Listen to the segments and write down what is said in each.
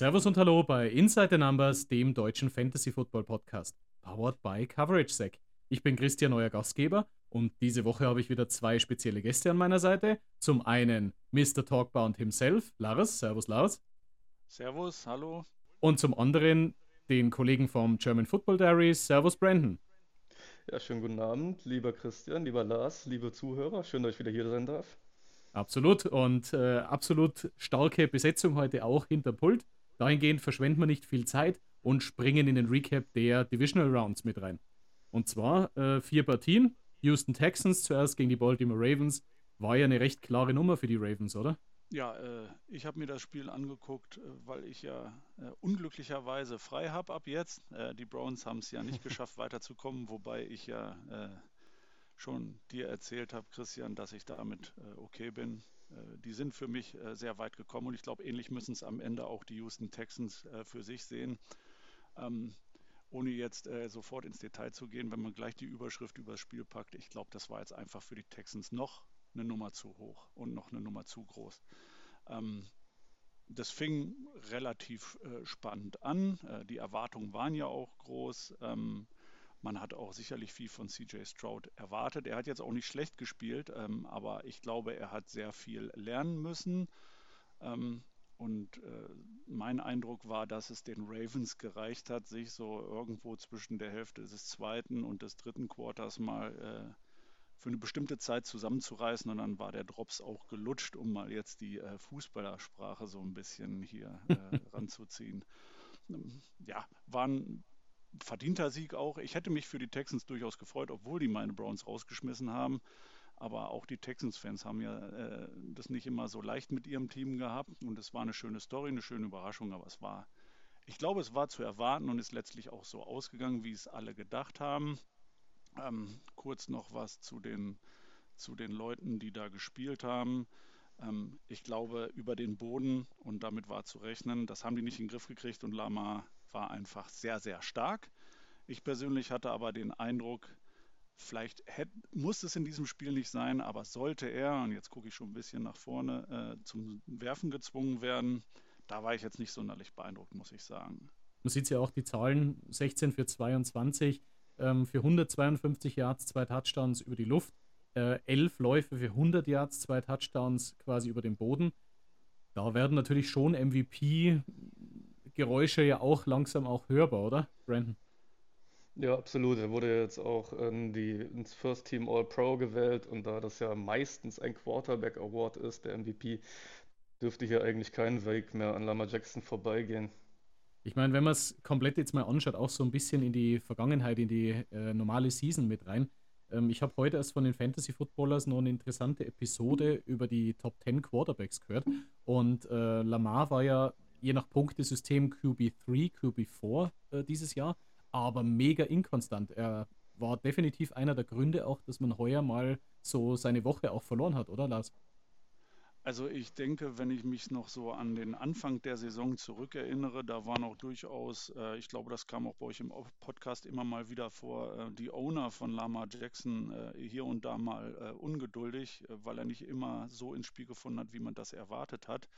Servus und Hallo bei Inside the Numbers, dem deutschen Fantasy Football Podcast, powered by Coverage Sec. Ich bin Christian, euer Gastgeber, und diese Woche habe ich wieder zwei spezielle Gäste an meiner Seite. Zum einen Mr. Talkbound himself, Lars. Servus, Lars. Servus, hallo. Und zum anderen den Kollegen vom German Football Diaries. Servus, Brandon. Ja, schönen guten Abend, lieber Christian, lieber Lars, liebe Zuhörer. Schön, dass ich wieder hier sein darf. Absolut und äh, absolut starke Besetzung heute auch hinter Pult. Dahingehend verschwenden wir nicht viel Zeit und springen in den Recap der Divisional Rounds mit rein. Und zwar äh, vier Partien. Houston Texans zuerst gegen die Baltimore Ravens. War ja eine recht klare Nummer für die Ravens, oder? Ja, äh, ich habe mir das Spiel angeguckt, äh, weil ich ja äh, unglücklicherweise frei habe ab jetzt. Äh, die Browns haben es ja nicht geschafft, weiterzukommen, wobei ich ja äh, schon dir erzählt habe, Christian, dass ich damit okay bin. Äh, die sind für mich äh, sehr weit gekommen und ich glaube, ähnlich müssen es am Ende auch die Houston Texans äh, für sich sehen. Ähm, ohne jetzt sofort ins Detail zu gehen, wenn man gleich die Überschrift übers Spiel packt, ich glaube, das war jetzt einfach für die Texans noch eine Nummer zu hoch und noch eine Nummer zu groß. Ähm, das fing relativ spannend an. die Erwartungen waren ja auch groß. Ähm, man hat auch sicherlich viel von CJ Stroud erwartet. Er hat jetzt auch nicht schlecht gespielt, ähm, aber ich glaube, er hat sehr viel lernen müssen. Ähm, und äh, mein Eindruck war, dass es den Ravens gereicht hat, sich so irgendwo zwischen der Hälfte des zweiten und des dritten Quarters mal äh, für eine bestimmte Zeit zusammenzureißen. Und dann war der Drops auch gelutscht, um mal jetzt die äh, Fußballersprache so ein bisschen hier äh, ranzuziehen. Ähm, ja, waren verdienter Sieg auch. Ich hätte mich für die Texans durchaus gefreut, obwohl die meine Browns rausgeschmissen haben. Aber auch die Texans-Fans haben ja äh, das nicht immer so leicht mit ihrem Team gehabt. Und es war eine schöne Story, eine schöne Überraschung. Aber es war, ich glaube, es war zu erwarten und ist letztlich auch so ausgegangen, wie es alle gedacht haben. Ähm, kurz noch was zu den, zu den Leuten, die da gespielt haben. Ähm, ich glaube, über den Boden, und damit war zu rechnen, das haben die nicht in den Griff gekriegt und Lama war einfach sehr, sehr stark. Ich persönlich hatte aber den Eindruck, vielleicht hätte, muss es in diesem Spiel nicht sein, aber sollte er, und jetzt gucke ich schon ein bisschen nach vorne, äh, zum Werfen gezwungen werden, da war ich jetzt nicht sonderlich beeindruckt, muss ich sagen. Man sieht ja auch die Zahlen, 16 für 22, ähm, für 152 Yards, zwei Touchdowns über die Luft, äh, 11 Läufe für 100 Yards, zwei Touchdowns quasi über den Boden. Da werden natürlich schon MVP Geräusche ja auch langsam auch hörbar, oder, Brandon? Ja, absolut. Er wurde jetzt auch in die, ins First Team All-Pro gewählt und da das ja meistens ein Quarterback Award ist, der MVP, dürfte hier eigentlich kein Weg mehr an Lama Jackson vorbeigehen. Ich meine, wenn man es komplett jetzt mal anschaut, auch so ein bisschen in die Vergangenheit, in die äh, normale Season mit rein. Ähm, ich habe heute erst von den Fantasy Footballers noch eine interessante Episode über die Top 10 Quarterbacks gehört. Und äh, Lamar war ja je nach Punktesystem QB3, QB4 äh, dieses Jahr, aber mega inkonstant. Er war definitiv einer der Gründe auch, dass man heuer mal so seine Woche auch verloren hat, oder Lars? Also ich denke, wenn ich mich noch so an den Anfang der Saison zurückerinnere, da waren auch durchaus, äh, ich glaube, das kam auch bei euch im Podcast immer mal wieder vor, äh, die Owner von Lama Jackson äh, hier und da mal äh, ungeduldig, äh, weil er nicht immer so ins Spiel gefunden hat, wie man das erwartet hat.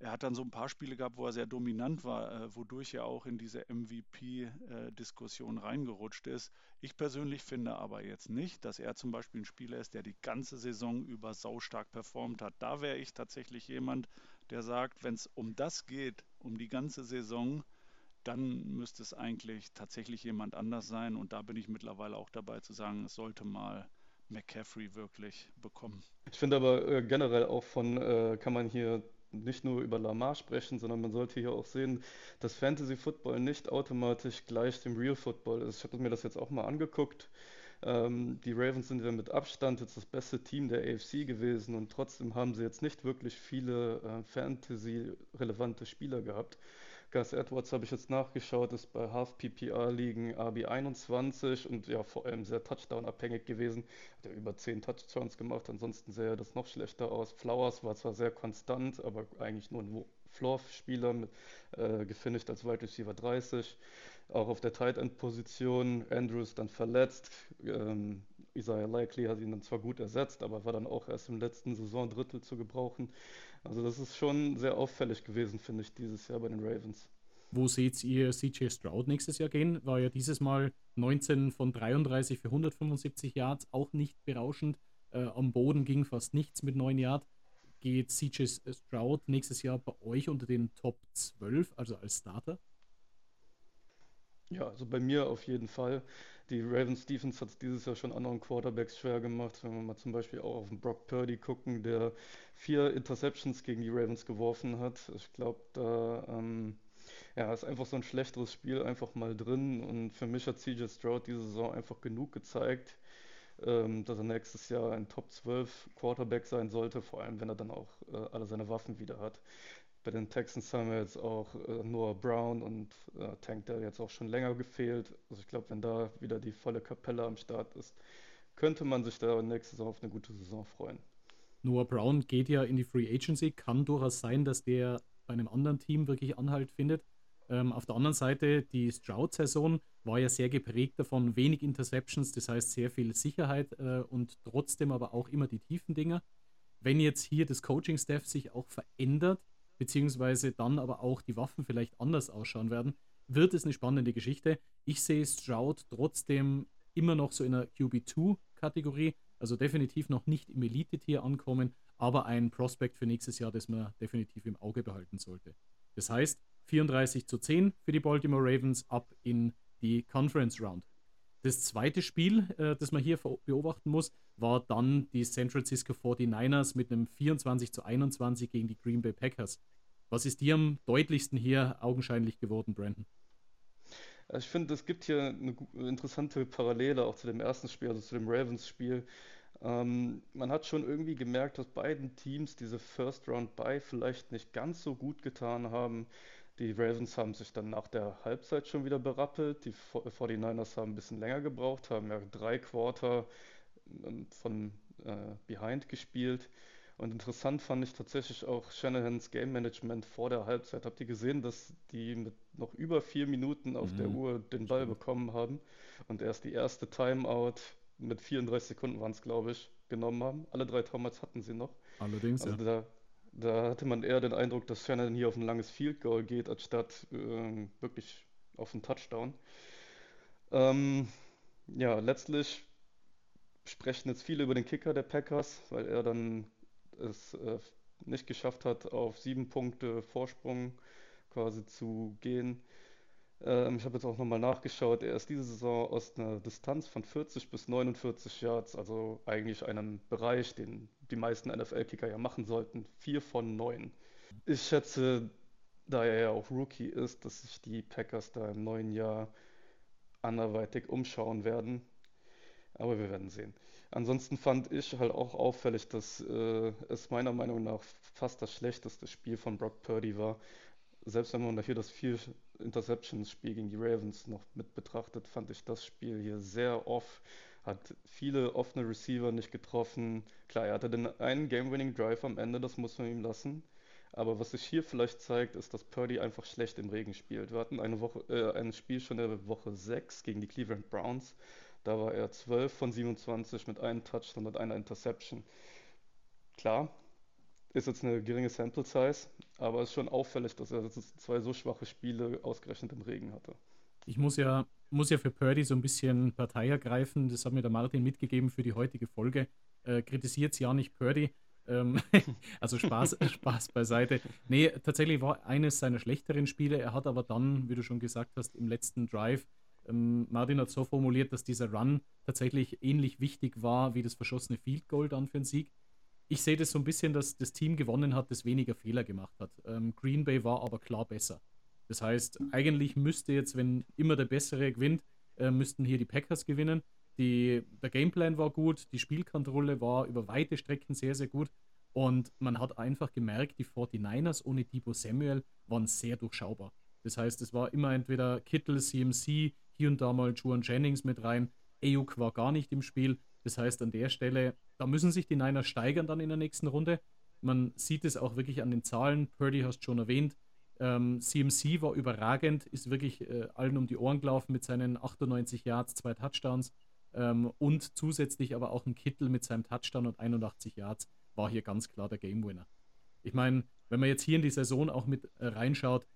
Er hat dann so ein paar Spiele gehabt, wo er sehr dominant war, äh, wodurch er auch in diese MVP-Diskussion äh, reingerutscht ist. Ich persönlich finde aber jetzt nicht, dass er zum Beispiel ein Spieler ist, der die ganze Saison über saustark performt hat. Da wäre ich tatsächlich jemand, der sagt, wenn es um das geht, um die ganze Saison, dann müsste es eigentlich tatsächlich jemand anders sein. Und da bin ich mittlerweile auch dabei zu sagen, es sollte mal McCaffrey wirklich bekommen. Ich finde aber äh, generell auch von, äh, kann man hier nicht nur über Lamar sprechen, sondern man sollte hier auch sehen, dass Fantasy Football nicht automatisch gleich dem Real Football ist. Ich habe mir das jetzt auch mal angeguckt. Ähm, die Ravens sind ja mit Abstand jetzt das beste Team der AFC gewesen und trotzdem haben sie jetzt nicht wirklich viele äh, Fantasy-relevante Spieler gehabt. Gus Edwards habe ich jetzt nachgeschaut, ist bei Half PPR liegen AB 21 und ja vor allem sehr Touchdown-abhängig gewesen. Hat er über 10 Touchdowns gemacht, ansonsten sähe das noch schlechter aus. Flowers war zwar sehr konstant, aber eigentlich nur ein Floor-Spieler, äh, gefinisht als Wide Receiver 30. Auch auf der Tight End Position, Andrews dann verletzt. Ähm, Isaiah Likely hat ihn dann zwar gut ersetzt, aber war dann auch erst im letzten Saisondrittel zu gebrauchen. Also das ist schon sehr auffällig gewesen, finde ich, dieses Jahr bei den Ravens. Wo seht ihr CJ Stroud nächstes Jahr gehen? War ja dieses Mal 19 von 33 für 175 Yards, auch nicht berauschend. Äh, am Boden ging fast nichts mit 9 Yards. Geht CJ Stroud nächstes Jahr bei euch unter den Top 12, also als Starter? Ja, also bei mir auf jeden Fall. Die Ravens Defense hat es dieses Jahr schon anderen Quarterbacks schwer gemacht. Wenn wir mal zum Beispiel auch auf den Brock Purdy gucken, der vier Interceptions gegen die Ravens geworfen hat. Ich glaube, da ähm, ja, ist einfach so ein schlechteres Spiel einfach mal drin. Und für mich hat CJ Stroud diese Saison einfach genug gezeigt, ähm, dass er nächstes Jahr ein Top 12 Quarterback sein sollte, vor allem wenn er dann auch äh, alle seine Waffen wieder hat. Bei den Texans haben wir jetzt auch äh, Noah Brown und äh, Tank Dell jetzt auch schon länger gefehlt. Also ich glaube, wenn da wieder die volle Kapelle am Start ist, könnte man sich da nächste Saison auf eine gute Saison freuen. Noah Brown geht ja in die Free Agency. Kann durchaus sein, dass der bei einem anderen Team wirklich Anhalt findet. Ähm, auf der anderen Seite, die Stroud-Saison war ja sehr geprägt davon, wenig Interceptions, das heißt sehr viel Sicherheit äh, und trotzdem aber auch immer die tiefen Dinger. Wenn jetzt hier das Coaching-Staff sich auch verändert, beziehungsweise dann aber auch die Waffen vielleicht anders ausschauen werden, wird es eine spannende Geschichte. Ich sehe Stroud trotzdem immer noch so in der QB2-Kategorie, also definitiv noch nicht im Elite-Tier ankommen, aber ein Prospekt für nächstes Jahr, das man definitiv im Auge behalten sollte. Das heißt, 34 zu 10 für die Baltimore Ravens ab in die Conference Round. Das zweite Spiel, äh, das man hier beobachten muss, war dann die San Francisco 49ers mit einem 24 zu 21 gegen die Green Bay Packers. Was ist dir am deutlichsten hier augenscheinlich geworden, Brandon? Also ich finde, es gibt hier eine interessante Parallele auch zu dem ersten Spiel, also zu dem Ravens-Spiel. Ähm, man hat schon irgendwie gemerkt, dass beiden Teams diese First Round Bye vielleicht nicht ganz so gut getan haben. Die Ravens haben sich dann nach der Halbzeit schon wieder berappelt. Die 49ers haben ein bisschen länger gebraucht, haben ja drei Quarter ähm, von äh, Behind gespielt. Und interessant fand ich tatsächlich auch Shanahans Game Management vor der Halbzeit. Habt ihr gesehen, dass die mit noch über vier Minuten auf mhm. der Uhr den Ball bekommen haben und erst die erste Timeout mit 34 Sekunden waren es, glaube ich, genommen haben? Alle drei Timeouts hatten sie noch. Allerdings, also ja. Da, da hatte man eher den Eindruck, dass Shannon hier auf ein langes Field Goal geht, anstatt äh, wirklich auf einen Touchdown. Ähm, ja, letztlich sprechen jetzt viele über den Kicker der Packers, weil er dann es äh, nicht geschafft hat, auf sieben Punkte Vorsprung quasi zu gehen. Ähm, ich habe jetzt auch nochmal nachgeschaut. Er ist diese Saison aus einer Distanz von 40 bis 49 Yards, also eigentlich einem Bereich, den die meisten NFL-Kicker ja machen sollten, vier von neun. Ich schätze, da er ja auch Rookie ist, dass sich die Packers da im neuen Jahr anderweitig umschauen werden. Aber wir werden sehen. Ansonsten fand ich halt auch auffällig, dass äh, es meiner Meinung nach fast das schlechteste Spiel von Brock Purdy war. Selbst wenn man dafür das vier Interceptions-Spiel gegen die Ravens noch mit betrachtet, fand ich das Spiel hier sehr off. Hat viele offene Receiver nicht getroffen. Klar, er hatte den einen Game-Winning-Drive am Ende, das muss man ihm lassen. Aber was sich hier vielleicht zeigt, ist, dass Purdy einfach schlecht im Regen spielt. Wir hatten eine Woche, äh, ein Spiel schon in der Woche 6 gegen die Cleveland Browns. Da war er 12 von 27 mit einem Touchdown und einer Interception. Klar, ist jetzt eine geringe Sample Size, aber es ist schon auffällig, dass er zwei so schwache Spiele ausgerechnet im Regen hatte. Ich muss ja, muss ja für Purdy so ein bisschen Partei ergreifen. Das hat mir der Martin mitgegeben für die heutige Folge. Äh, Kritisiert ja nicht Purdy. Ähm, also Spaß, Spaß beiseite. Nee, tatsächlich war eines seiner schlechteren Spiele. Er hat aber dann, wie du schon gesagt hast, im letzten Drive ähm, Martin hat so formuliert, dass dieser Run tatsächlich ähnlich wichtig war wie das verschossene Field Goal dann für den Sieg. Ich sehe das so ein bisschen, dass das Team gewonnen hat, das weniger Fehler gemacht hat. Ähm, Green Bay war aber klar besser. Das heißt, eigentlich müsste jetzt, wenn immer der Bessere gewinnt, äh, müssten hier die Packers gewinnen. Die, der Gameplan war gut, die Spielkontrolle war über weite Strecken sehr, sehr gut. Und man hat einfach gemerkt, die 49ers ohne Debo Samuel waren sehr durchschaubar. Das heißt, es war immer entweder Kittel, CMC, hier und da mal Juan Jennings mit rein. Ayuk war gar nicht im Spiel. Das heißt, an der Stelle, da müssen sich die Niners steigern dann in der nächsten Runde. Man sieht es auch wirklich an den Zahlen. Purdy hast schon erwähnt. Ähm, CMC war überragend, ist wirklich äh, allen um die Ohren gelaufen mit seinen 98 Yards, zwei Touchdowns. Ähm, und zusätzlich aber auch ein Kittel mit seinem Touchdown und 81 Yards war hier ganz klar der Game Winner. Ich meine, wenn man jetzt hier in die Saison auch mit äh, reinschaut,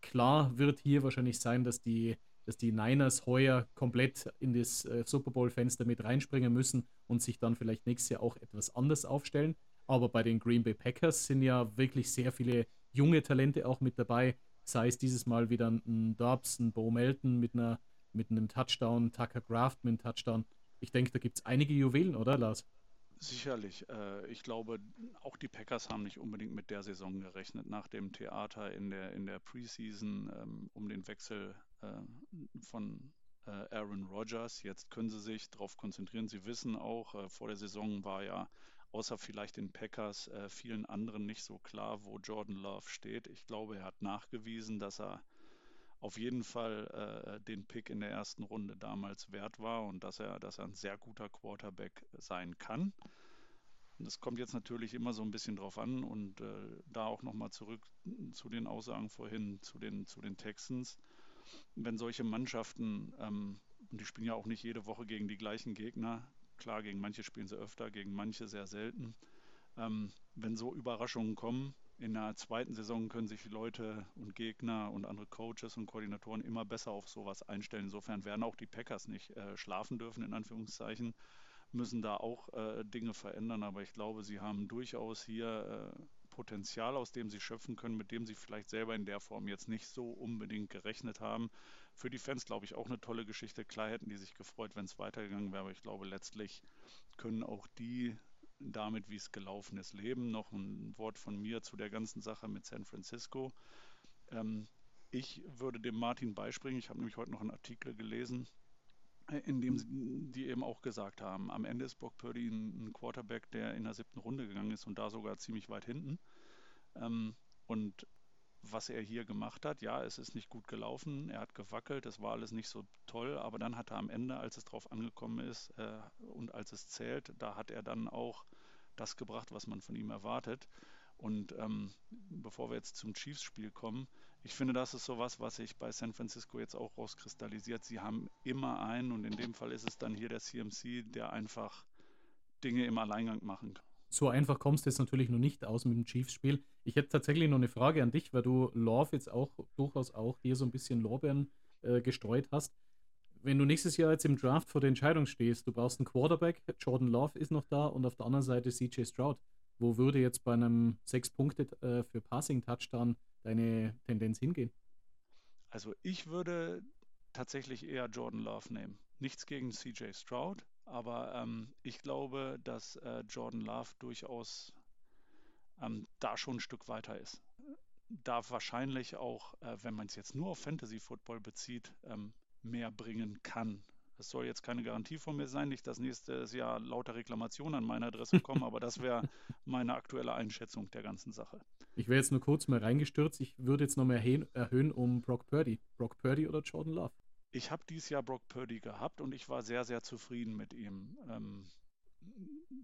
klar wird hier wahrscheinlich sein, dass die, dass die Niners heuer komplett in das äh, Super Bowl-Fenster mit reinspringen müssen und sich dann vielleicht nächstes Jahr auch etwas anders aufstellen. Aber bei den Green Bay Packers sind ja wirklich sehr viele junge Talente auch mit dabei. Sei es dieses Mal wieder ein Dobbs, ein Bo Melton mit, einer, mit einem Touchdown, Tucker Graft mit einem Touchdown. Ich denke, da gibt es einige Juwelen, oder Lars? Sicherlich. Äh, ich glaube, auch die Packers haben nicht unbedingt mit der Saison gerechnet. Nach dem Theater in der, in der Preseason ähm, um den Wechsel äh, von äh, Aaron Rodgers. Jetzt können sie sich darauf konzentrieren. Sie wissen auch, vor der Saison war ja außer vielleicht den Packers vielen anderen nicht so klar, wo Jordan Love steht. Ich glaube, er hat nachgewiesen, dass er auf jeden Fall äh, den Pick in der ersten Runde damals wert war und dass er, dass er ein sehr guter Quarterback sein kann. Und das kommt jetzt natürlich immer so ein bisschen drauf an und äh, da auch nochmal zurück zu den Aussagen vorhin zu den, zu den Texans. Wenn solche Mannschaften, ähm, und die spielen ja auch nicht jede Woche gegen die gleichen Gegner, klar, gegen manche spielen sie öfter, gegen manche sehr selten. Ähm, wenn so Überraschungen kommen, in der zweiten Saison können sich Leute und Gegner und andere Coaches und Koordinatoren immer besser auf sowas einstellen. Insofern werden auch die Packers nicht äh, schlafen dürfen, in Anführungszeichen, müssen da auch äh, Dinge verändern. Aber ich glaube, sie haben durchaus hier äh, Potenzial, aus dem sie schöpfen können, mit dem sie vielleicht selber in der Form jetzt nicht so unbedingt gerechnet haben. Für die Fans, glaube ich, auch eine tolle Geschichte. Klar hätten die sich gefreut, wenn es weitergegangen wäre, aber ich glaube, letztlich können auch die damit, wie es gelaufen ist, leben. Noch ein Wort von mir zu der ganzen Sache mit San Francisco. Ähm, ich würde dem Martin beispringen. Ich habe nämlich heute noch einen Artikel gelesen, äh, in dem die eben auch gesagt haben, am Ende ist Brock Purdy ein, Quarterback, der in der siebten Runde gegangen ist und da sogar ziemlich weit hinten. Ähm, und was er hier gemacht hat. Ja, es ist nicht gut gelaufen, er hat gewackelt, es war alles nicht so toll, aber dann hat er am Ende, als es drauf angekommen ist äh, und als es zählt, da hat er dann auch das gebracht, was man von ihm erwartet. Und ähm, bevor wir jetzt zum Chiefs-Spiel kommen, ich finde, das ist sowas, was sich bei San Francisco jetzt auch rauskristallisiert. Sie haben immer einen, und in dem Fall ist es dann hier der CMC, der einfach Dinge im Alleingang machen kann so einfach kommst du jetzt natürlich noch nicht aus mit dem Chiefs-Spiel. Ich hätte tatsächlich noch eine Frage an dich, weil du Love jetzt auch durchaus auch hier so ein bisschen Lorbeeren äh, gestreut hast. Wenn du nächstes Jahr jetzt im Draft vor der Entscheidung stehst, du brauchst einen Quarterback, Jordan Love ist noch da und auf der anderen Seite CJ Stroud. Wo würde jetzt bei einem sechs Punkte äh, für Passing-Touchdown deine Tendenz hingehen? Also ich würde tatsächlich eher Jordan Love nehmen. Nichts gegen CJ Stroud, aber ähm, ich glaube, dass äh, Jordan Love durchaus ähm, da schon ein Stück weiter ist. Da wahrscheinlich auch, äh, wenn man es jetzt nur auf Fantasy Football bezieht, ähm, mehr bringen kann. Es soll jetzt keine Garantie von mir sein, nicht dass nächstes Jahr lauter Reklamationen an meine Adresse kommen, aber das wäre meine aktuelle Einschätzung der ganzen Sache. Ich wäre jetzt nur kurz mal reingestürzt. Ich würde jetzt noch mehr erhöhen um Brock Purdy. Brock Purdy oder Jordan Love? Ich habe dieses Jahr Brock Purdy gehabt und ich war sehr, sehr zufrieden mit ihm. Ähm,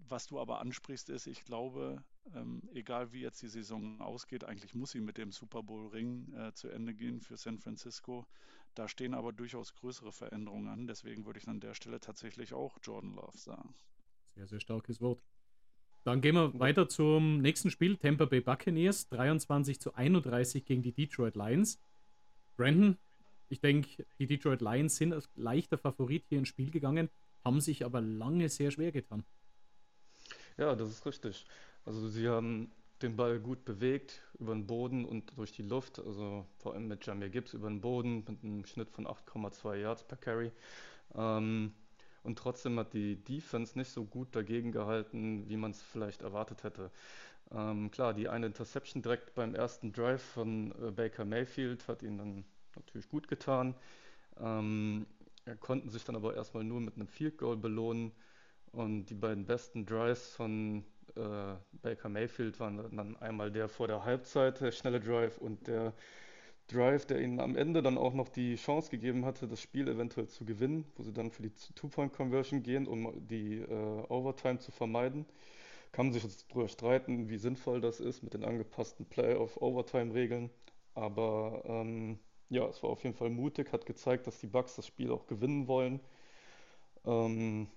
was du aber ansprichst, ist, ich glaube, ähm, egal wie jetzt die Saison ausgeht, eigentlich muss sie mit dem Super Bowl-Ring äh, zu Ende gehen für San Francisco. Da stehen aber durchaus größere Veränderungen an. Deswegen würde ich an der Stelle tatsächlich auch Jordan Love sagen. Sehr, sehr starkes Wort. Dann gehen wir weiter zum nächsten Spiel. Tampa Bay Buccaneers 23 zu 31 gegen die Detroit Lions. Brandon, ich denke, die Detroit Lions sind als leichter Favorit hier ins Spiel gegangen, haben sich aber lange sehr schwer getan. Ja, das ist richtig. Also sie haben den Ball gut bewegt über den Boden und durch die Luft, also vor allem mit Jamir Gibbs über den Boden mit einem Schnitt von 8,2 Yards per Carry. Ähm, und trotzdem hat die Defense nicht so gut dagegen gehalten, wie man es vielleicht erwartet hätte. Ähm, klar, die eine Interception direkt beim ersten Drive von äh, Baker Mayfield hat ihn dann natürlich gut getan. Ähm, konnten sich dann aber erstmal nur mit einem Field Goal belohnen. Und die beiden besten Drives von äh, Baker Mayfield waren dann einmal der vor der Halbzeit, der schnelle Drive, und der Drive, der ihnen am Ende dann auch noch die Chance gegeben hatte, das Spiel eventuell zu gewinnen, wo sie dann für die Two-Point-Conversion gehen, um die äh, Overtime zu vermeiden. Kann man sich jetzt darüber streiten, wie sinnvoll das ist mit den angepassten Play-of-Overtime-Regeln. Aber ähm, ja, es war auf jeden Fall mutig, hat gezeigt, dass die Bucks das Spiel auch gewinnen wollen. Ähm,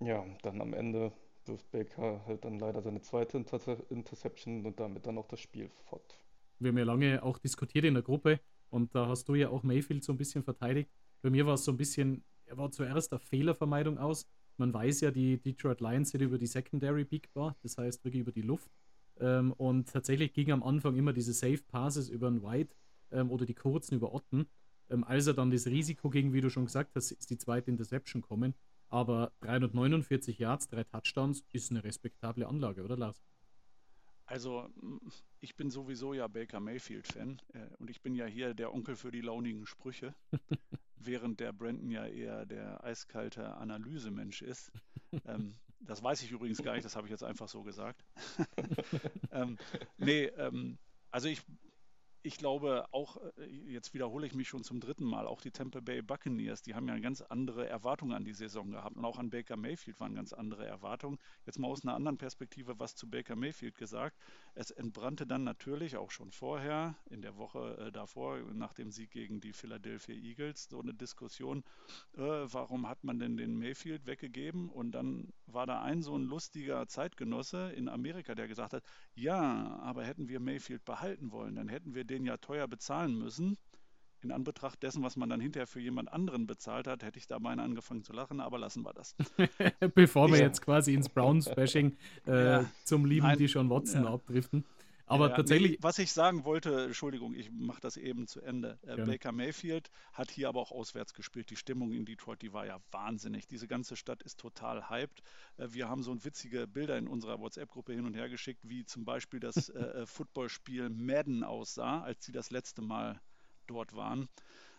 ja, dann am Ende wirft Baker halt dann leider seine zweite Inter Interception und damit dann auch das Spiel fort. Wir haben ja lange auch diskutiert in der Gruppe und da hast du ja auch Mayfield so ein bisschen verteidigt. Bei mir war es so ein bisschen, er war zuerst auf Fehlervermeidung aus. Man weiß ja, die Detroit Lions sind über die Secondary Big Bar, das heißt wirklich über die Luft. Ähm, und tatsächlich ging am Anfang immer diese Safe Passes über einen White ähm, oder die kurzen über Otten. Ähm, als er dann das Risiko ging, wie du schon gesagt hast, ist die zweite Interception kommen. Aber 349 Yards, drei Touchdowns ist eine respektable Anlage, oder Lars? Also, ich bin sowieso ja Baker Mayfield-Fan äh, und ich bin ja hier der Onkel für die launigen Sprüche, während der Brandon ja eher der eiskalte Analysemensch ist. Ähm, das weiß ich übrigens gar nicht, das habe ich jetzt einfach so gesagt. ähm, nee, ähm, also ich ich glaube auch, äh, jetzt wiederhole ich mich schon zum dritten Mal, auch die Tampa Bay Buccaneers, die haben ja ganz andere Erwartungen an die Saison gehabt und auch an Baker Mayfield waren ganz andere Erwartungen. Jetzt mal aus einer anderen Perspektive was zu Baker Mayfield gesagt. Es entbrannte dann natürlich auch schon vorher, in der Woche äh, davor, nach dem Sieg gegen die Philadelphia Eagles, so eine Diskussion, äh, warum hat man denn den Mayfield weggegeben? Und dann war da ein so ein lustiger Zeitgenosse in Amerika, der gesagt hat, ja, aber hätten wir Mayfield behalten wollen, dann hätten wir den ja teuer bezahlen müssen. In Anbetracht dessen, was man dann hinterher für jemand anderen bezahlt hat, hätte ich da beinahe angefangen zu lachen, aber lassen wir das. Bevor wir jetzt quasi ins Browns-Bashing äh, ja, zum lieben nein, Dishon Watson ja. abdriften. Aber ja, tatsächlich. Nee, was ich sagen wollte, Entschuldigung, ich mache das eben zu Ende. Äh, Baker Mayfield hat hier aber auch auswärts gespielt. Die Stimmung in Detroit, die war ja wahnsinnig. Diese ganze Stadt ist total hyped. Äh, wir haben so witzige Bilder in unserer WhatsApp-Gruppe hin und her geschickt, wie zum Beispiel das äh, äh, Footballspiel Madden aussah, als sie das letzte Mal dort waren.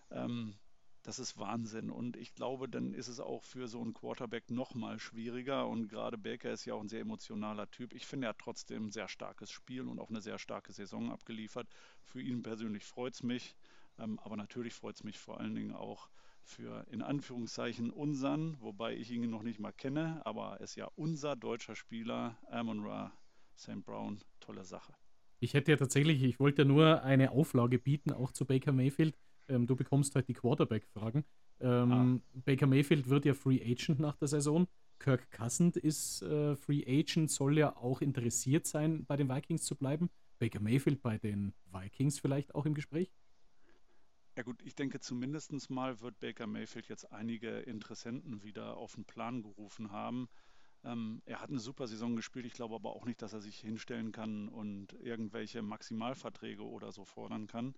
Ähm, das ist Wahnsinn. Und ich glaube, dann ist es auch für so einen Quarterback noch mal schwieriger. Und gerade Baker ist ja auch ein sehr emotionaler Typ. Ich finde, er hat trotzdem ein sehr starkes Spiel und auch eine sehr starke Saison abgeliefert. Für ihn persönlich freut es mich. Ähm, aber natürlich freut es mich vor allen Dingen auch für in Anführungszeichen unseren, wobei ich ihn noch nicht mal kenne, aber er ist ja unser deutscher Spieler, Amon Ra St. Brown. Tolle Sache. Ich hätte ja tatsächlich, ich wollte ja nur eine Auflage bieten, auch zu Baker Mayfield. Ähm, du bekommst halt die Quarterback-Fragen. Ähm, ah. Baker Mayfield wird ja Free Agent nach der Saison. Kirk Cousins ist äh, Free Agent, soll ja auch interessiert sein, bei den Vikings zu bleiben. Baker Mayfield bei den Vikings vielleicht auch im Gespräch? Ja gut, ich denke zumindest mal wird Baker Mayfield jetzt einige Interessenten wieder auf den Plan gerufen haben. Ähm, er hat eine super Saison gespielt, ich glaube aber auch nicht, dass er sich hinstellen kann und irgendwelche Maximalverträge oder so fordern kann.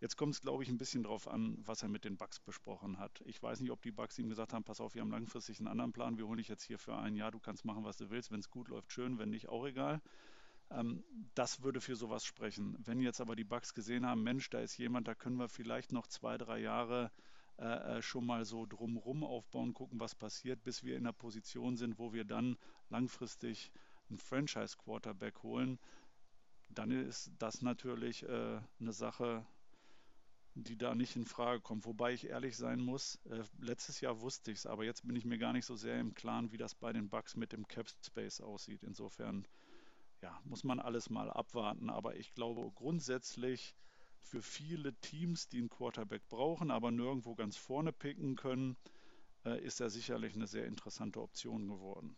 Jetzt kommt es, glaube ich, ein bisschen darauf an, was er mit den Bugs besprochen hat. Ich weiß nicht, ob die Bugs ihm gesagt haben, pass auf, wir haben langfristig einen anderen Plan, wir holen dich jetzt hier für ein Jahr, du kannst machen, was du willst, wenn es gut läuft, schön, wenn nicht, auch egal. Ähm, das würde für sowas sprechen. Wenn jetzt aber die Bugs gesehen haben, Mensch, da ist jemand, da können wir vielleicht noch zwei, drei Jahre äh, äh schon mal so drumrum aufbauen, gucken, was passiert, bis wir in der Position sind, wo wir dann langfristig einen Franchise-Quarterback holen, dann ist das natürlich äh, eine Sache, die da nicht in Frage kommt. Wobei ich ehrlich sein muss, äh, letztes Jahr wusste ich es, aber jetzt bin ich mir gar nicht so sehr im Klaren, wie das bei den Bugs mit dem Cap Space aussieht. Insofern ja, muss man alles mal abwarten. Aber ich glaube grundsätzlich für viele Teams, die einen Quarterback brauchen, aber nirgendwo ganz vorne picken können, äh, ist er sicherlich eine sehr interessante Option geworden.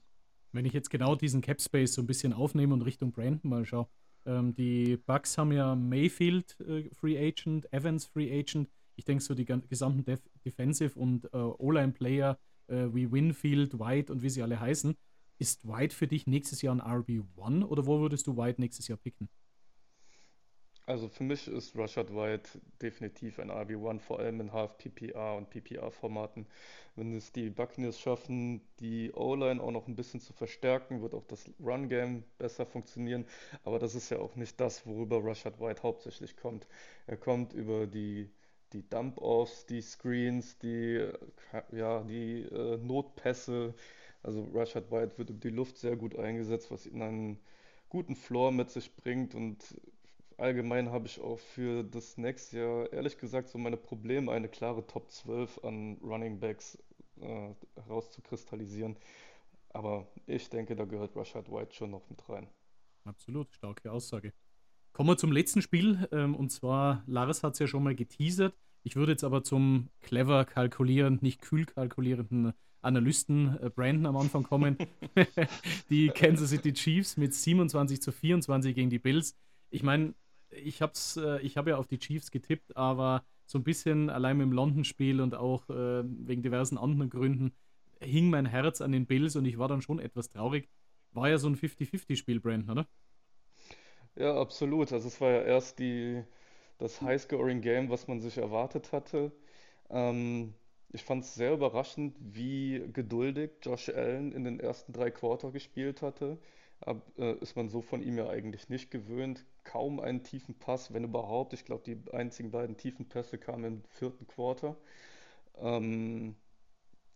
Wenn ich jetzt genau diesen Cap Space so ein bisschen aufnehme und Richtung Brandon mal schaue, ähm, die Bucks haben ja Mayfield äh, Free Agent, Evans Free Agent. Ich denke so die gesamten Def Defensive und äh, O-Line-Player äh, wie Winfield, White und wie sie alle heißen. Ist White für dich nächstes Jahr ein RB1 oder wo würdest du White nächstes Jahr picken? Also für mich ist Rashad White definitiv ein RB1, vor allem in Half-PPA und PPA-Formaten. Wenn es die Buccaneers schaffen, die O-Line auch noch ein bisschen zu verstärken, wird auch das Run-Game besser funktionieren. Aber das ist ja auch nicht das, worüber Rashad White hauptsächlich kommt. Er kommt über die, die Dump-Offs, die Screens, die, ja, die äh, Notpässe. Also Rashad White wird über die Luft sehr gut eingesetzt, was ihn einen guten Floor mit sich bringt und allgemein habe ich auch für das nächste Jahr ehrlich gesagt so meine Probleme, eine klare Top 12 an Running Backs äh, herauszukristallisieren. Aber ich denke, da gehört Rashad White schon noch mit rein. Absolut, starke Aussage. Kommen wir zum letzten Spiel. Ähm, und zwar, Lars hat es ja schon mal geteasert. Ich würde jetzt aber zum clever kalkulierend, nicht kühl kalkulierenden Analysten äh, Brandon am Anfang kommen. die Kansas City Chiefs mit 27 zu 24 gegen die Bills. Ich meine, ich habe äh, ich hab ja auf die Chiefs getippt, aber so ein bisschen allein mit dem London-Spiel und auch äh, wegen diversen anderen Gründen hing mein Herz an den Bills und ich war dann schon etwas traurig. War ja so ein 50-50-Spiel, Brandon, oder? Ja, absolut. Also es war ja erst die, das High-Scoring-Game, was man sich erwartet hatte. Ähm, ich fand es sehr überraschend, wie geduldig Josh Allen in den ersten drei Quarter gespielt hatte. Ab, äh, ist man so von ihm ja eigentlich nicht gewöhnt. Kaum einen tiefen Pass, wenn überhaupt. Ich glaube, die einzigen beiden tiefen Pässe kamen im vierten Quarter. Ähm,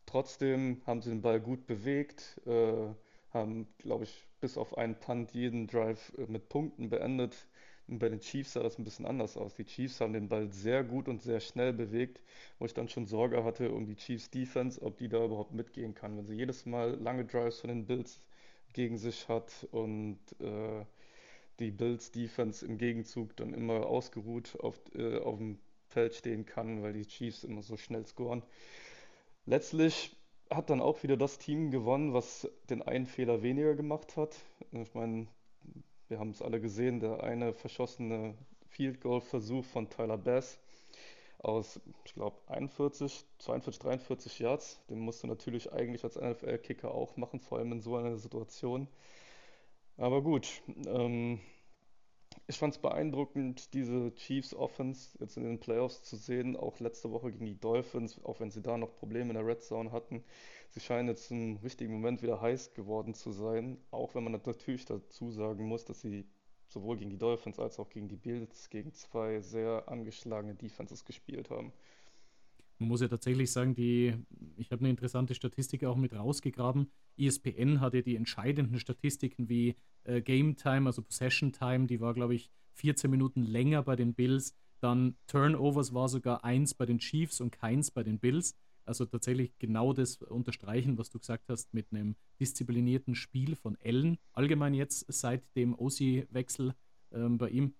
trotzdem haben sie den Ball gut bewegt, äh, haben, glaube ich, bis auf einen Punt jeden Drive äh, mit Punkten beendet. Und bei den Chiefs sah das ein bisschen anders aus. Die Chiefs haben den Ball sehr gut und sehr schnell bewegt, wo ich dann schon Sorge hatte um die Chiefs Defense, ob die da überhaupt mitgehen kann. Wenn sie jedes Mal lange Drives von den Bills gegen sich hat und äh, die Bills Defense im Gegenzug dann immer ausgeruht auf, äh, auf dem Feld stehen kann, weil die Chiefs immer so schnell scoren. Letztlich hat dann auch wieder das Team gewonnen, was den einen Fehler weniger gemacht hat. Ich meine, wir haben es alle gesehen, der eine verschossene Field Goal Versuch von Tyler Bass aus, ich glaube, 41, 42, 43 Yards. Den musst du natürlich eigentlich als NFL-Kicker auch machen, vor allem in so einer Situation. Aber gut, ähm, ich fand es beeindruckend, diese Chiefs Offense jetzt in den Playoffs zu sehen, auch letzte Woche gegen die Dolphins, auch wenn sie da noch Probleme in der Red Zone hatten. Sie scheinen jetzt im richtigen Moment wieder heiß geworden zu sein, auch wenn man natürlich dazu sagen muss, dass sie sowohl gegen die Dolphins als auch gegen die Bills gegen zwei sehr angeschlagene Defenses gespielt haben. Man muss ja tatsächlich sagen, die, ich habe eine interessante Statistik auch mit rausgegraben. ESPN hatte die entscheidenden Statistiken wie äh, Game Time, also Possession Time, die war, glaube ich, 14 Minuten länger bei den Bills. Dann Turnovers war sogar eins bei den Chiefs und keins bei den Bills. Also tatsächlich genau das unterstreichen, was du gesagt hast, mit einem disziplinierten Spiel von Allen. Allgemein jetzt seit dem OC-Wechsel ähm, bei ihm.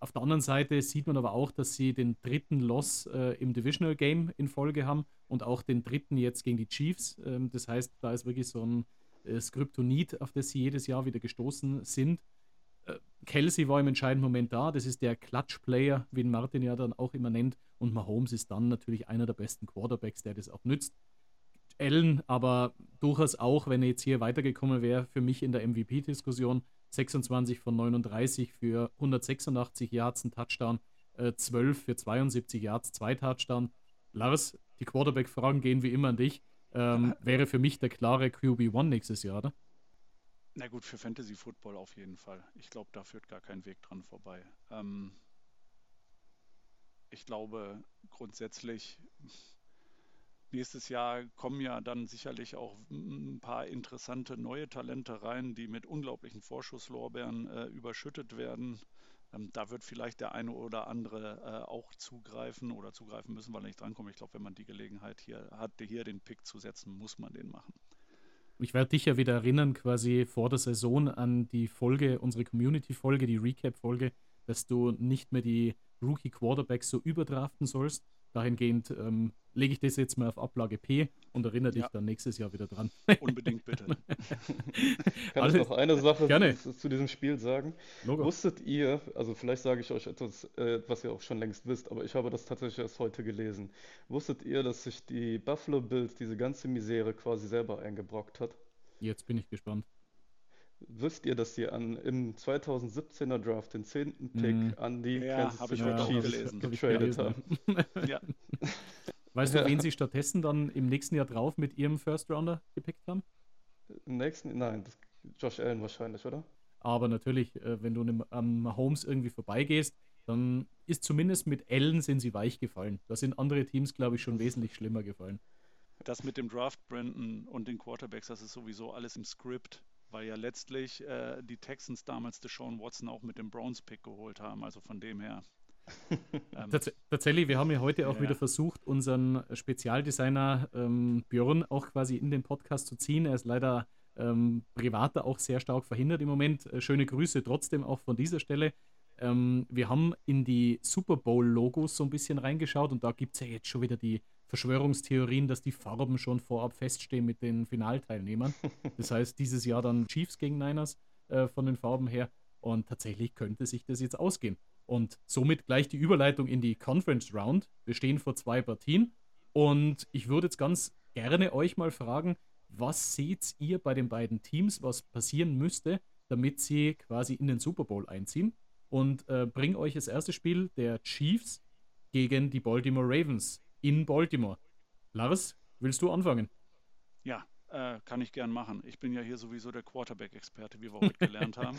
Auf der anderen Seite sieht man aber auch, dass sie den dritten Loss äh, im Divisional Game in Folge haben und auch den dritten jetzt gegen die Chiefs. Ähm, das heißt, da ist wirklich so ein äh, Skriptonit, auf das sie jedes Jahr wieder gestoßen sind. Äh, Kelsey war im entscheidenden Moment da. Das ist der Clutch-Player, wie ihn Martin ja dann auch immer nennt. Und Mahomes ist dann natürlich einer der besten Quarterbacks, der das auch nützt. Allen aber durchaus auch, wenn er jetzt hier weitergekommen wäre, für mich in der MVP-Diskussion 26 von 39 für 186 Yards, ein Touchdown, äh, 12 für 72 Yards, zwei Touchdown. Lars, die Quarterback-Fragen gehen wie immer an dich. Ähm, wäre für mich der klare QB1 nächstes Jahr, oder? Na gut, für Fantasy Football auf jeden Fall. Ich glaube, da führt gar kein Weg dran vorbei. Ähm, ich glaube grundsätzlich, nächstes Jahr kommen ja dann sicherlich auch ein paar interessante neue Talente rein, die mit unglaublichen Vorschusslorbeeren äh, überschüttet werden. Ähm, da wird vielleicht der eine oder andere äh, auch zugreifen oder zugreifen müssen, weil er nicht drankommt. Ich glaube, wenn man die Gelegenheit hier hat, hier den Pick zu setzen, muss man den machen ich werde dich ja wieder erinnern, quasi vor der Saison an die Folge, unsere Community-Folge, die Recap-Folge, dass du nicht mehr die Rookie-Quarterbacks so überdraften sollst. Dahingehend ähm, lege ich das jetzt mal auf Ablage P und erinnere dich dann nächstes Jahr wieder dran. Unbedingt bitte. Kann Alles, ich noch eine Sache gerne. zu diesem Spiel sagen? Logo. Wusstet ihr, also vielleicht sage ich euch etwas, äh, was ihr auch schon längst wisst, aber ich habe das tatsächlich erst heute gelesen. Wusstet ihr, dass sich die Buffalo Bills diese ganze Misere quasi selber eingebrockt hat? Jetzt bin ich gespannt. Wisst ihr, dass sie an, im 2017er Draft den 10. Pick mm. an die ja, Kansas City Chiefs getradet haben? ja. Weißt du, wen sie stattdessen dann im nächsten Jahr drauf mit ihrem First Rounder gepickt haben? Im nächsten, nein, Josh Allen wahrscheinlich, oder? Aber natürlich, äh, wenn du am Mahomes irgendwie vorbeigehst, dann ist zumindest mit Allen sind sie weich gefallen. Da sind andere Teams, glaube ich, schon wesentlich schlimmer gefallen. Das mit dem Draft, Brandon und den Quarterbacks, das ist sowieso alles im Skript, weil ja letztlich äh, die Texans damals Deshaun Watson auch mit dem Browns-Pick geholt haben. Also von dem her, ähm, Tats tatsächlich, wir haben ja heute auch ja. wieder versucht, unseren Spezialdesigner ähm, Björn auch quasi in den Podcast zu ziehen. Er ist leider ähm, privat auch sehr stark verhindert im Moment. Äh, schöne Grüße trotzdem auch von dieser Stelle. Ähm, wir haben in die Super Bowl-Logos so ein bisschen reingeschaut und da gibt es ja jetzt schon wieder die Verschwörungstheorien, dass die Farben schon vorab feststehen mit den Finalteilnehmern. Das heißt, dieses Jahr dann Chiefs gegen Niners äh, von den Farben her. Und tatsächlich könnte sich das jetzt ausgehen. Und somit gleich die Überleitung in die Conference Round. Wir stehen vor zwei Partien. Und ich würde jetzt ganz gerne euch mal fragen, was seht ihr bei den beiden Teams, was passieren müsste, damit sie quasi in den Super Bowl einziehen? Und äh, bringe euch das erste Spiel der Chiefs gegen die Baltimore Ravens in Baltimore. Lars, willst du anfangen? Ja, äh, kann ich gern machen. Ich bin ja hier sowieso der Quarterback-Experte, wie wir heute gelernt haben.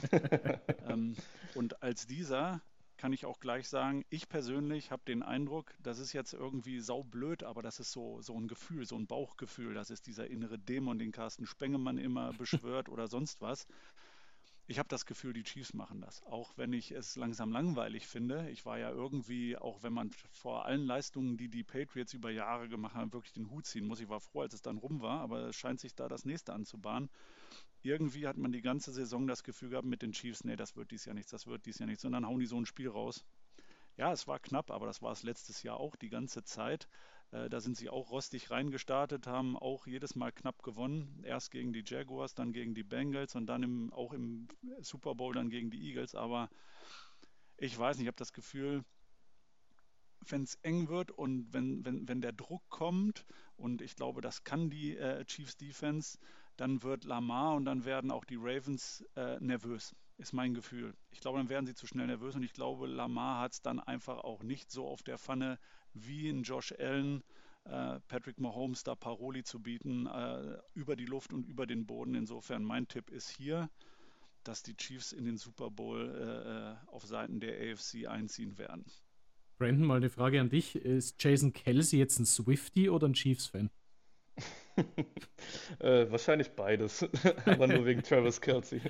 ähm, und als dieser kann ich auch gleich sagen, ich persönlich habe den Eindruck, das ist jetzt irgendwie saublöd, aber das ist so, so ein Gefühl, so ein Bauchgefühl. Das ist dieser innere Dämon, den Carsten Spengemann immer beschwört oder sonst was. Ich habe das Gefühl, die Chiefs machen das. Auch wenn ich es langsam langweilig finde. Ich war ja irgendwie, auch wenn man vor allen Leistungen, die die Patriots über Jahre gemacht haben, wirklich den Hut ziehen muss. Ich war froh, als es dann rum war, aber es scheint sich da das nächste anzubahnen. Irgendwie hat man die ganze Saison das Gefühl gehabt mit den Chiefs, nee, das wird dies Jahr nichts, das wird dies Jahr nichts. Und dann hauen die so ein Spiel raus. Ja, es war knapp, aber das war es letztes Jahr auch die ganze Zeit. Äh, da sind sie auch rostig reingestartet, haben auch jedes Mal knapp gewonnen. Erst gegen die Jaguars, dann gegen die Bengals und dann im, auch im Super Bowl dann gegen die Eagles. Aber ich weiß nicht, ich habe das Gefühl, wenn es eng wird und wenn, wenn, wenn der Druck kommt, und ich glaube, das kann die äh, Chiefs Defense, dann wird Lamar und dann werden auch die Ravens äh, nervös, ist mein Gefühl. Ich glaube, dann werden sie zu schnell nervös und ich glaube, Lamar hat es dann einfach auch nicht so auf der Pfanne, wie in Josh Allen, äh, Patrick Mahomes da Paroli zu bieten, äh, über die Luft und über den Boden. Insofern mein Tipp ist hier, dass die Chiefs in den Super Bowl äh auf Seiten der AFC einziehen werden. Brandon, mal eine Frage an dich. Ist Jason Kelsey jetzt ein Swifty oder ein Chiefs-Fan? äh, wahrscheinlich beides, aber nur wegen Travis Kelsey.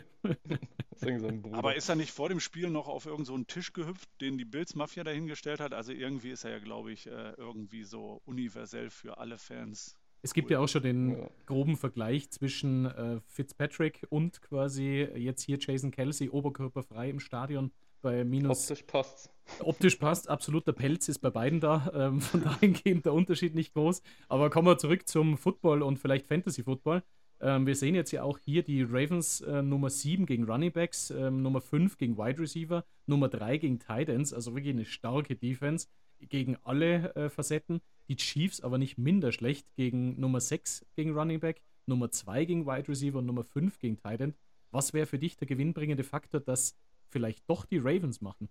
Aber ist er nicht vor dem Spiel noch auf irgendeinen so Tisch gehüpft, den die Bills-Mafia dahingestellt hat? Also irgendwie ist er ja, glaube ich, äh, irgendwie so universell für alle Fans. Es gibt cool. ja auch schon den ja. groben Vergleich zwischen äh, Fitzpatrick und quasi jetzt hier Jason Kelsey, oberkörperfrei im Stadion bei minus. Optisch passt. Optisch passt, absolut. Der Pelz ist bei beiden da. Ähm, von dahingehend der Unterschied nicht groß. Aber kommen wir zurück zum Football und vielleicht Fantasy Football. Ähm, wir sehen jetzt ja auch hier die Ravens äh, Nummer 7 gegen Running Backs, ähm, Nummer 5 gegen Wide Receiver, Nummer 3 gegen Titans, also wirklich eine starke Defense gegen alle äh, Facetten. Die Chiefs aber nicht minder schlecht gegen Nummer 6 gegen Running Back, Nummer 2 gegen Wide Receiver und Nummer 5 gegen Titan. Was wäre für dich der gewinnbringende Faktor, dass vielleicht doch die Ravens machen?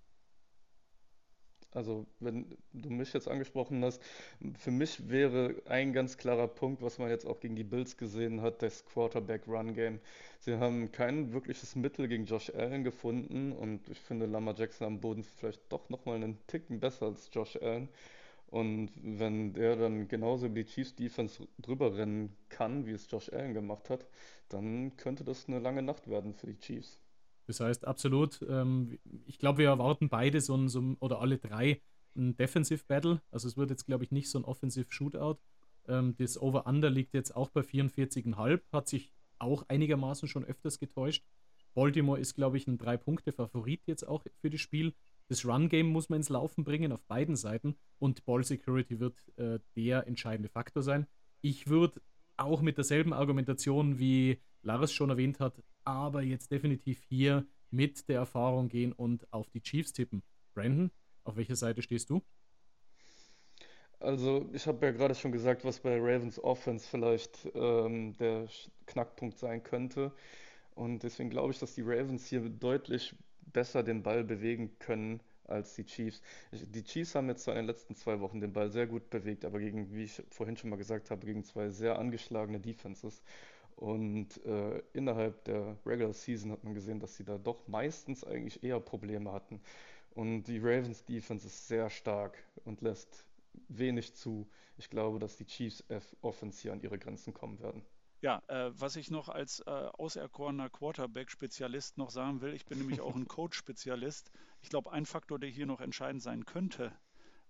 Also, wenn du mich jetzt angesprochen hast, für mich wäre ein ganz klarer Punkt, was man jetzt auch gegen die Bills gesehen hat, das Quarterback-Run-Game. Sie haben kein wirkliches Mittel gegen Josh Allen gefunden und ich finde Lamar Jackson am Boden vielleicht doch nochmal einen Ticken besser als Josh Allen. Und wenn der dann genauso über die Chiefs Defense drüber rennen kann, wie es Josh Allen gemacht hat, dann könnte das eine lange Nacht werden für die Chiefs. Das heißt, absolut, ähm, ich glaube, wir erwarten beide so ein, so ein, oder alle drei ein Defensive Battle. Also es wird jetzt, glaube ich, nicht so ein Offensive Shootout. Ähm, das Over-Under liegt jetzt auch bei 44,5, hat sich auch einigermaßen schon öfters getäuscht. Baltimore ist, glaube ich, ein Drei-Punkte-Favorit jetzt auch für das Spiel. Das Run-Game muss man ins Laufen bringen auf beiden Seiten und Ball Security wird äh, der entscheidende Faktor sein. Ich würde auch mit derselben Argumentation, wie Lars schon erwähnt hat, aber jetzt definitiv hier mit der Erfahrung gehen und auf die Chiefs tippen. Brandon, auf welcher Seite stehst du? Also, ich habe ja gerade schon gesagt, was bei Ravens Offense vielleicht ähm, der Knackpunkt sein könnte. Und deswegen glaube ich, dass die Ravens hier deutlich besser den Ball bewegen können als die Chiefs. Die Chiefs haben jetzt zwar in den letzten zwei Wochen den Ball sehr gut bewegt, aber gegen, wie ich vorhin schon mal gesagt habe, gegen zwei sehr angeschlagene Defenses. Und äh, innerhalb der Regular Season hat man gesehen, dass sie da doch meistens eigentlich eher Probleme hatten. Und die Ravens Defense ist sehr stark und lässt wenig zu. Ich glaube, dass die Chiefs Offense hier an ihre Grenzen kommen werden. Ja, äh, was ich noch als äh, auserkorener Quarterback-Spezialist noch sagen will, ich bin nämlich auch ein Coach-Spezialist. Ich glaube, ein Faktor, der hier noch entscheidend sein könnte,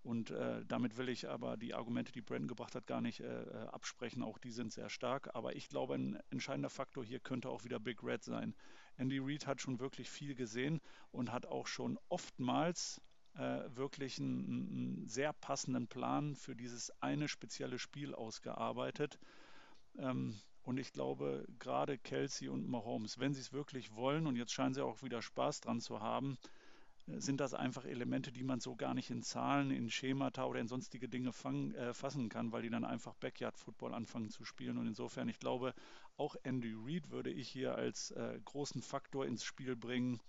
und äh, damit will ich aber die Argumente, die Brandon gebracht hat, gar nicht äh, äh, absprechen. Auch die sind sehr stark. Aber ich glaube, ein entscheidender Faktor hier könnte auch wieder Big Red sein. Andy Reid hat schon wirklich viel gesehen und hat auch schon oftmals äh, wirklich einen, einen, sehr passenden Plan für dieses eine spezielle Spiel ausgearbeitet. Ähm, und ich glaube, gerade Kelsey und Mahomes, wenn sie es wirklich wollen, und jetzt scheinen sie auch wieder Spaß dran zu haben, sind das einfach Elemente, die man so gar nicht in Zahlen, in Schemata oder in sonstige Dinge fangen, äh, fassen kann, weil die dann einfach Backyard-Football anfangen zu spielen. Und insofern, ich glaube, auch Andy Reid würde ich hier als äh, großen Faktor ins Spiel bringen.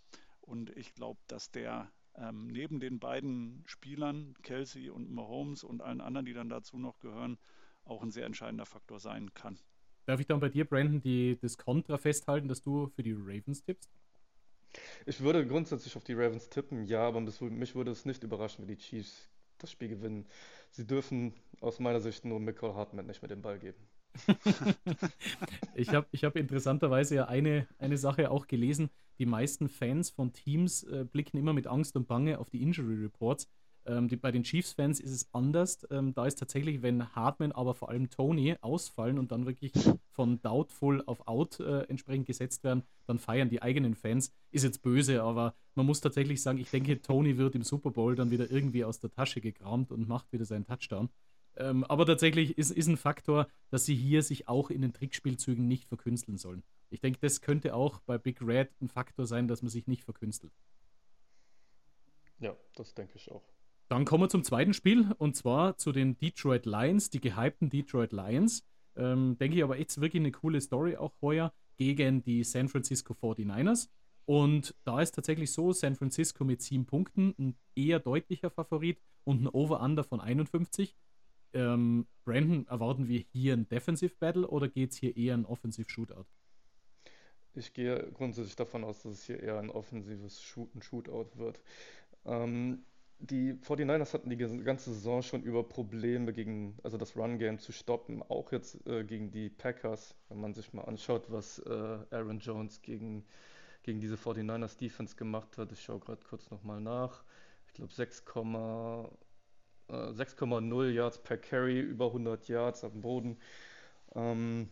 Und ich glaube, dass der ähm, neben den beiden Spielern, Kelsey und Mahomes und allen anderen, die dann dazu noch gehören, auch ein sehr entscheidender Faktor sein kann. Darf ich dann bei dir, Brandon, die, das Kontra festhalten, dass du für die Ravens tippst? Ich würde grundsätzlich auf die Ravens tippen, ja, aber mich würde es nicht überraschen, wenn die Chiefs das Spiel gewinnen. Sie dürfen aus meiner Sicht nur Michael Hartman nicht mit dem Ball geben. ich habe ich hab interessanterweise ja eine, eine Sache auch gelesen. Die meisten Fans von Teams äh, blicken immer mit Angst und Bange auf die Injury Reports. Ähm, die, bei den Chiefs-Fans ist es anders. Ähm, da ist tatsächlich, wenn Hartman, aber vor allem Tony ausfallen und dann wirklich von doubtful auf out äh, entsprechend gesetzt werden, dann feiern die eigenen Fans. Ist jetzt böse, aber man muss tatsächlich sagen, ich denke, Tony wird im Super Bowl dann wieder irgendwie aus der Tasche gekramt und macht wieder seinen Touchdown. Ähm, aber tatsächlich ist, ist ein Faktor, dass sie hier sich auch in den Trickspielzügen nicht verkünsteln sollen. Ich denke, das könnte auch bei Big Red ein Faktor sein, dass man sich nicht verkünstelt. Ja, das denke ich auch. Dann kommen wir zum zweiten Spiel und zwar zu den Detroit Lions, die gehypten Detroit Lions. Ähm, denke ich aber echt wirklich eine coole Story auch heuer gegen die San Francisco 49ers. Und da ist tatsächlich so, San Francisco mit sieben Punkten, ein eher deutlicher Favorit und ein Over-Under von 51. Ähm, Brandon, erwarten wir hier ein Defensive Battle oder geht es hier eher ein Offensive Shootout? Ich gehe grundsätzlich davon aus, dass es hier eher ein offensives Shoot Shootout wird. Ähm, die 49ers hatten die ganze Saison schon über Probleme gegen, also das Run-Game zu stoppen, auch jetzt äh, gegen die Packers, wenn man sich mal anschaut, was äh, Aaron Jones gegen, gegen diese 49ers Defense gemacht hat. Ich schaue gerade kurz nochmal nach. Ich glaube 6,0 äh, Yards per Carry, über 100 Yards am Boden. Ähm,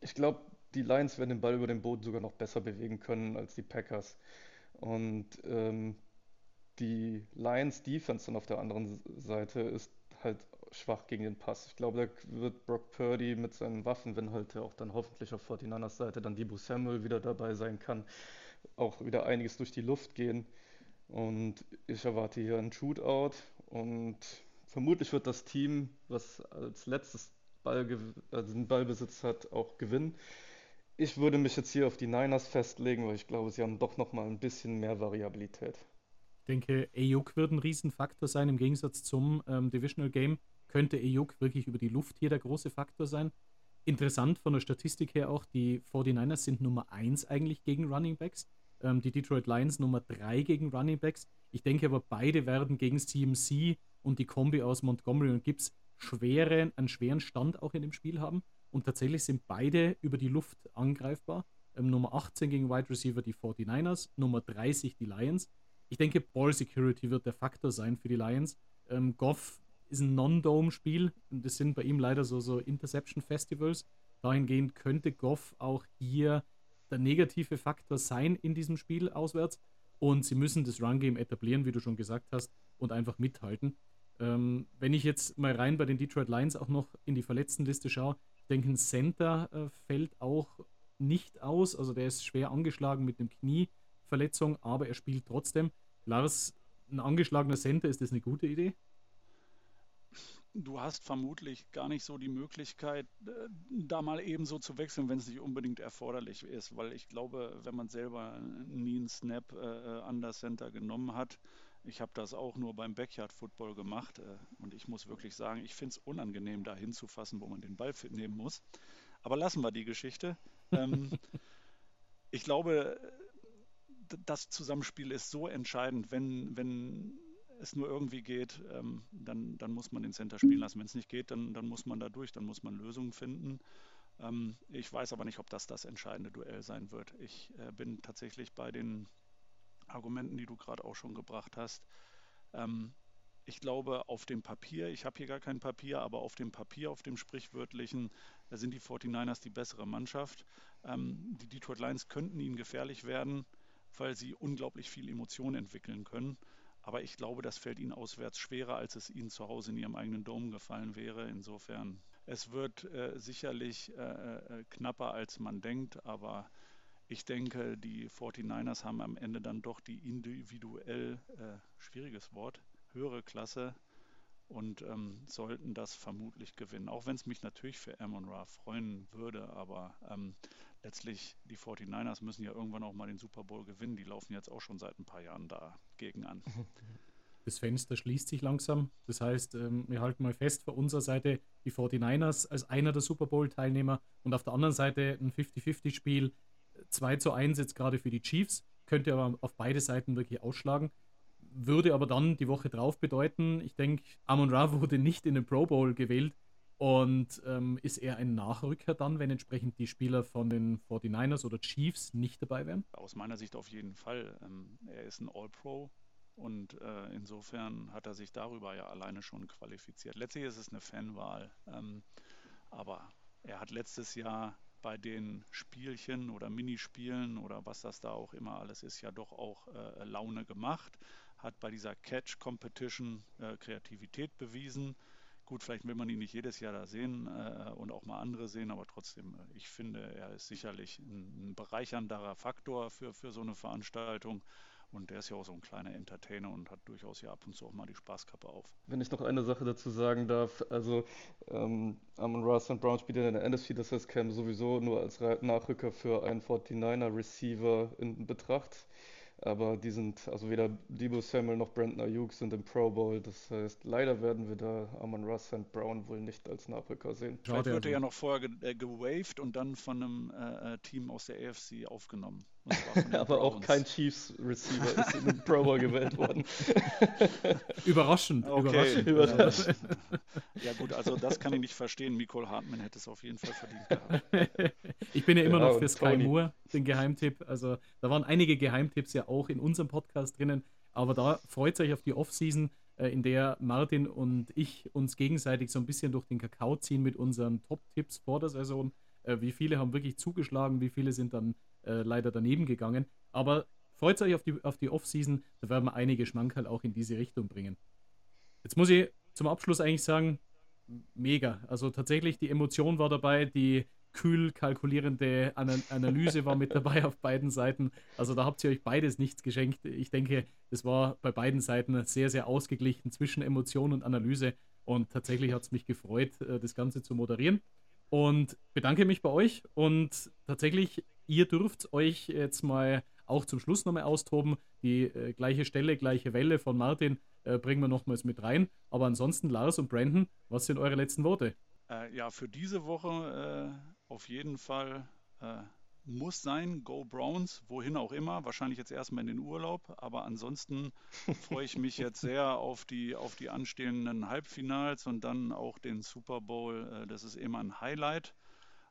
ich glaube, die Lions werden den Ball über den Boden sogar noch besser bewegen können als die Packers. Und ähm, die Lions Defense dann auf der anderen Seite ist halt schwach gegen den Pass. Ich glaube, da wird Brock Purdy mit seinen Waffen, wenn halt auch dann hoffentlich auf 49ers Seite dann Debo Samuel wieder dabei sein kann, auch wieder einiges durch die Luft gehen. Und ich erwarte hier einen Shootout und vermutlich wird das Team, was als letztes Ball, also den Ballbesitz hat, auch gewinnen. Ich würde mich jetzt hier auf die Niners festlegen, weil ich glaube, sie haben doch noch mal ein bisschen mehr Variabilität. Ich denke, Ayuk wird ein Riesenfaktor sein. Im Gegensatz zum ähm, Divisional Game könnte Ayuk wirklich über die Luft hier der große Faktor sein. Interessant von der Statistik her auch, die 49ers sind Nummer 1 eigentlich gegen Running Backs. Ähm, die Detroit Lions Nummer 3 gegen Running Backs. Ich denke aber, beide werden gegen CMC und die Kombi aus Montgomery und Gibbs schwere, einen schweren Stand auch in dem Spiel haben. Und tatsächlich sind beide über die Luft angreifbar. Ähm, Nummer 18 gegen Wide Receiver die 49ers, Nummer 30 die Lions ich denke, Ball Security wird der Faktor sein für die Lions. Ähm, Goff ist ein Non-Dome-Spiel und das sind bei ihm leider so, so Interception-Festivals. Dahingehend könnte Goff auch hier der negative Faktor sein in diesem Spiel auswärts. Und sie müssen das Run-Game etablieren, wie du schon gesagt hast, und einfach mithalten. Ähm, wenn ich jetzt mal rein bei den Detroit Lions auch noch in die Verletztenliste schaue, ich denke, ein Center äh, fällt auch nicht aus. Also der ist schwer angeschlagen mit dem Knie. Verletzung, aber er spielt trotzdem. Lars, ein angeschlagener Center, ist das eine gute Idee? Du hast vermutlich gar nicht so die Möglichkeit, äh, da mal eben so zu wechseln, wenn es nicht unbedingt erforderlich ist, weil ich glaube, wenn man selber nie einen Snap äh, an das Center genommen hat, ich habe das auch nur beim Backyard Football gemacht äh, und ich muss wirklich sagen, ich finde es unangenehm, da hinzufassen, wo man den Ball nehmen muss. Aber lassen wir die Geschichte. ähm, ich glaube, das Zusammenspiel ist so entscheidend, wenn, wenn es nur irgendwie geht, ähm, dann, dann muss man den Center spielen lassen. Wenn es nicht geht, dann, dann muss man da durch, dann muss man Lösungen finden. Ähm, ich weiß aber nicht, ob das das entscheidende Duell sein wird. Ich äh, bin tatsächlich bei den Argumenten, die du gerade auch schon gebracht hast. Ähm, ich glaube, auf dem Papier, ich habe hier gar kein Papier, aber auf dem Papier, auf dem sprichwörtlichen, da sind die 49ers die bessere Mannschaft. Ähm, die Detroit Lions könnten ihnen gefährlich werden weil sie unglaublich viel Emotion entwickeln können. Aber ich glaube, das fällt ihnen auswärts schwerer, als es ihnen zu Hause in ihrem eigenen Dom gefallen wäre. Insofern, es wird äh, sicherlich äh, äh knapper, als man denkt, aber ich denke, die 49ers haben am Ende dann doch die individuell, äh, schwieriges Wort, höhere Klasse und ähm, sollten das vermutlich gewinnen. Auch wenn es mich natürlich für Amon Ra freuen würde, aber ähm, letztlich die 49ers müssen ja irgendwann auch mal den Super Bowl gewinnen. Die laufen jetzt auch schon seit ein paar Jahren dagegen an. Das Fenster schließt sich langsam. Das heißt, ähm, wir halten mal fest, von unserer Seite die 49ers als einer der Super Bowl-Teilnehmer und auf der anderen Seite ein 50-50-Spiel. 2 zu 1 jetzt gerade für die Chiefs, könnte aber auf beide Seiten wirklich ausschlagen. Würde aber dann die Woche drauf bedeuten, ich denke, Amon Ra wurde nicht in den Pro Bowl gewählt und ähm, ist er ein Nachrücker dann, wenn entsprechend die Spieler von den 49ers oder Chiefs nicht dabei wären? Aus meiner Sicht auf jeden Fall. Ähm, er ist ein All-Pro und äh, insofern hat er sich darüber ja alleine schon qualifiziert. Letztlich ist es eine Fanwahl, ähm, aber er hat letztes Jahr bei den Spielchen oder Minispielen oder was das da auch immer alles ist, ja doch auch äh, Laune gemacht, hat bei dieser Catch Competition äh, Kreativität bewiesen Gut, vielleicht will man ihn nicht jedes Jahr da sehen äh, und auch mal andere sehen, aber trotzdem, äh, ich finde, er ist sicherlich ein, ein bereichernderer Faktor für, für so eine Veranstaltung. Und der ist ja auch so ein kleiner Entertainer und hat durchaus ja ab und zu auch mal die Spaßkappe auf. Wenn ich noch eine Sache dazu sagen darf, also ähm, Amon Ross St. Brown spielt in der NFC, das heißt, käme sowieso nur als Nachrücker für einen 49er Receiver in Betracht. Aber die sind, also weder Debo Samuel noch Brandon Ayuk sind im Pro Bowl. Das heißt, leider werden wir da Amon Russ und Brown wohl nicht als Nachrücker sehen. Vielleicht wird er ja noch vorher ge äh, gewaved und dann von einem äh, äh Team aus der AFC aufgenommen. Aber auch kein Chiefs Receiver ist in den Pro Bowl gewählt worden. überraschend, okay. überraschend. ja gut, also das kann ich nicht verstehen. Nicole Hartmann hätte es auf jeden Fall verdient gehabt. ich bin ja immer ja, noch für Sky Tony. Moore, den Geheimtipp. Also da waren einige Geheimtipps ja auch in unserem Podcast drinnen. Aber da freut euch auf die Offseason, äh, in der Martin und ich uns gegenseitig so ein bisschen durch den Kakao ziehen mit unseren Top-Tipps vor der Saison. Äh, wie viele haben wirklich zugeschlagen, wie viele sind dann äh, leider daneben gegangen. Aber freut euch auf die, auf die Off-Season, da werden wir einige Schmankerl auch in diese Richtung bringen. Jetzt muss ich zum Abschluss eigentlich sagen, mega. Also tatsächlich, die Emotion war dabei, die kühl kalkulierende Analyse war mit dabei auf beiden Seiten. Also da habt ihr euch beides nichts geschenkt. Ich denke, es war bei beiden Seiten sehr, sehr ausgeglichen zwischen Emotion und Analyse. Und tatsächlich hat es mich gefreut, äh, das Ganze zu moderieren. Und bedanke mich bei euch. Und tatsächlich Ihr dürft euch jetzt mal auch zum Schluss nochmal austoben. Die äh, gleiche Stelle, gleiche Welle von Martin äh, bringen wir nochmals mit rein. Aber ansonsten, Lars und Brandon, was sind eure letzten Worte? Äh, ja, für diese Woche äh, auf jeden Fall äh, muss sein, Go Browns, wohin auch immer, wahrscheinlich jetzt erstmal in den Urlaub, aber ansonsten freue ich mich jetzt sehr auf die, auf die anstehenden Halbfinals und dann auch den Super Bowl. Äh, das ist immer ein Highlight.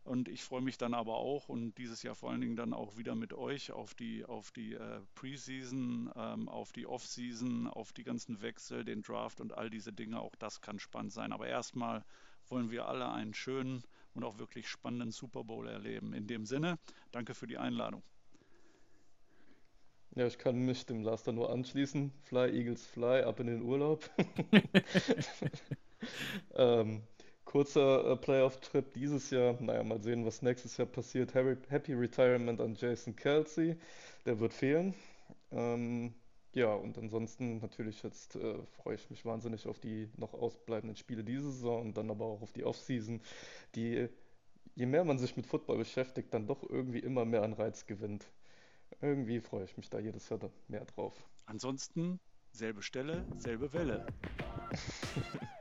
Und ich freue mich dann aber auch und dieses Jahr vor allen Dingen dann auch wieder mit euch auf die, auf die äh, Preseason, ähm, auf die Offseason, auf die ganzen Wechsel, den Draft und all diese Dinge. Auch das kann spannend sein. Aber erstmal wollen wir alle einen schönen und auch wirklich spannenden Super Bowl erleben. In dem Sinne, danke für die Einladung. Ja, ich kann mich dem Laster nur anschließen. Fly, Eagles, fly, ab in den Urlaub. ähm, kurzer äh, Playoff-Trip dieses Jahr. Naja, mal sehen, was nächstes Jahr passiert. Happy, Happy Retirement an Jason Kelsey. Der wird fehlen. Ähm, ja, und ansonsten natürlich jetzt äh, freue ich mich wahnsinnig auf die noch ausbleibenden Spiele diese Saison und dann aber auch auf die Offseason, die, je mehr man sich mit Football beschäftigt, dann doch irgendwie immer mehr an Reiz gewinnt. Irgendwie freue ich mich da jedes Jahr mehr drauf. Ansonsten selbe Stelle, selbe Welle.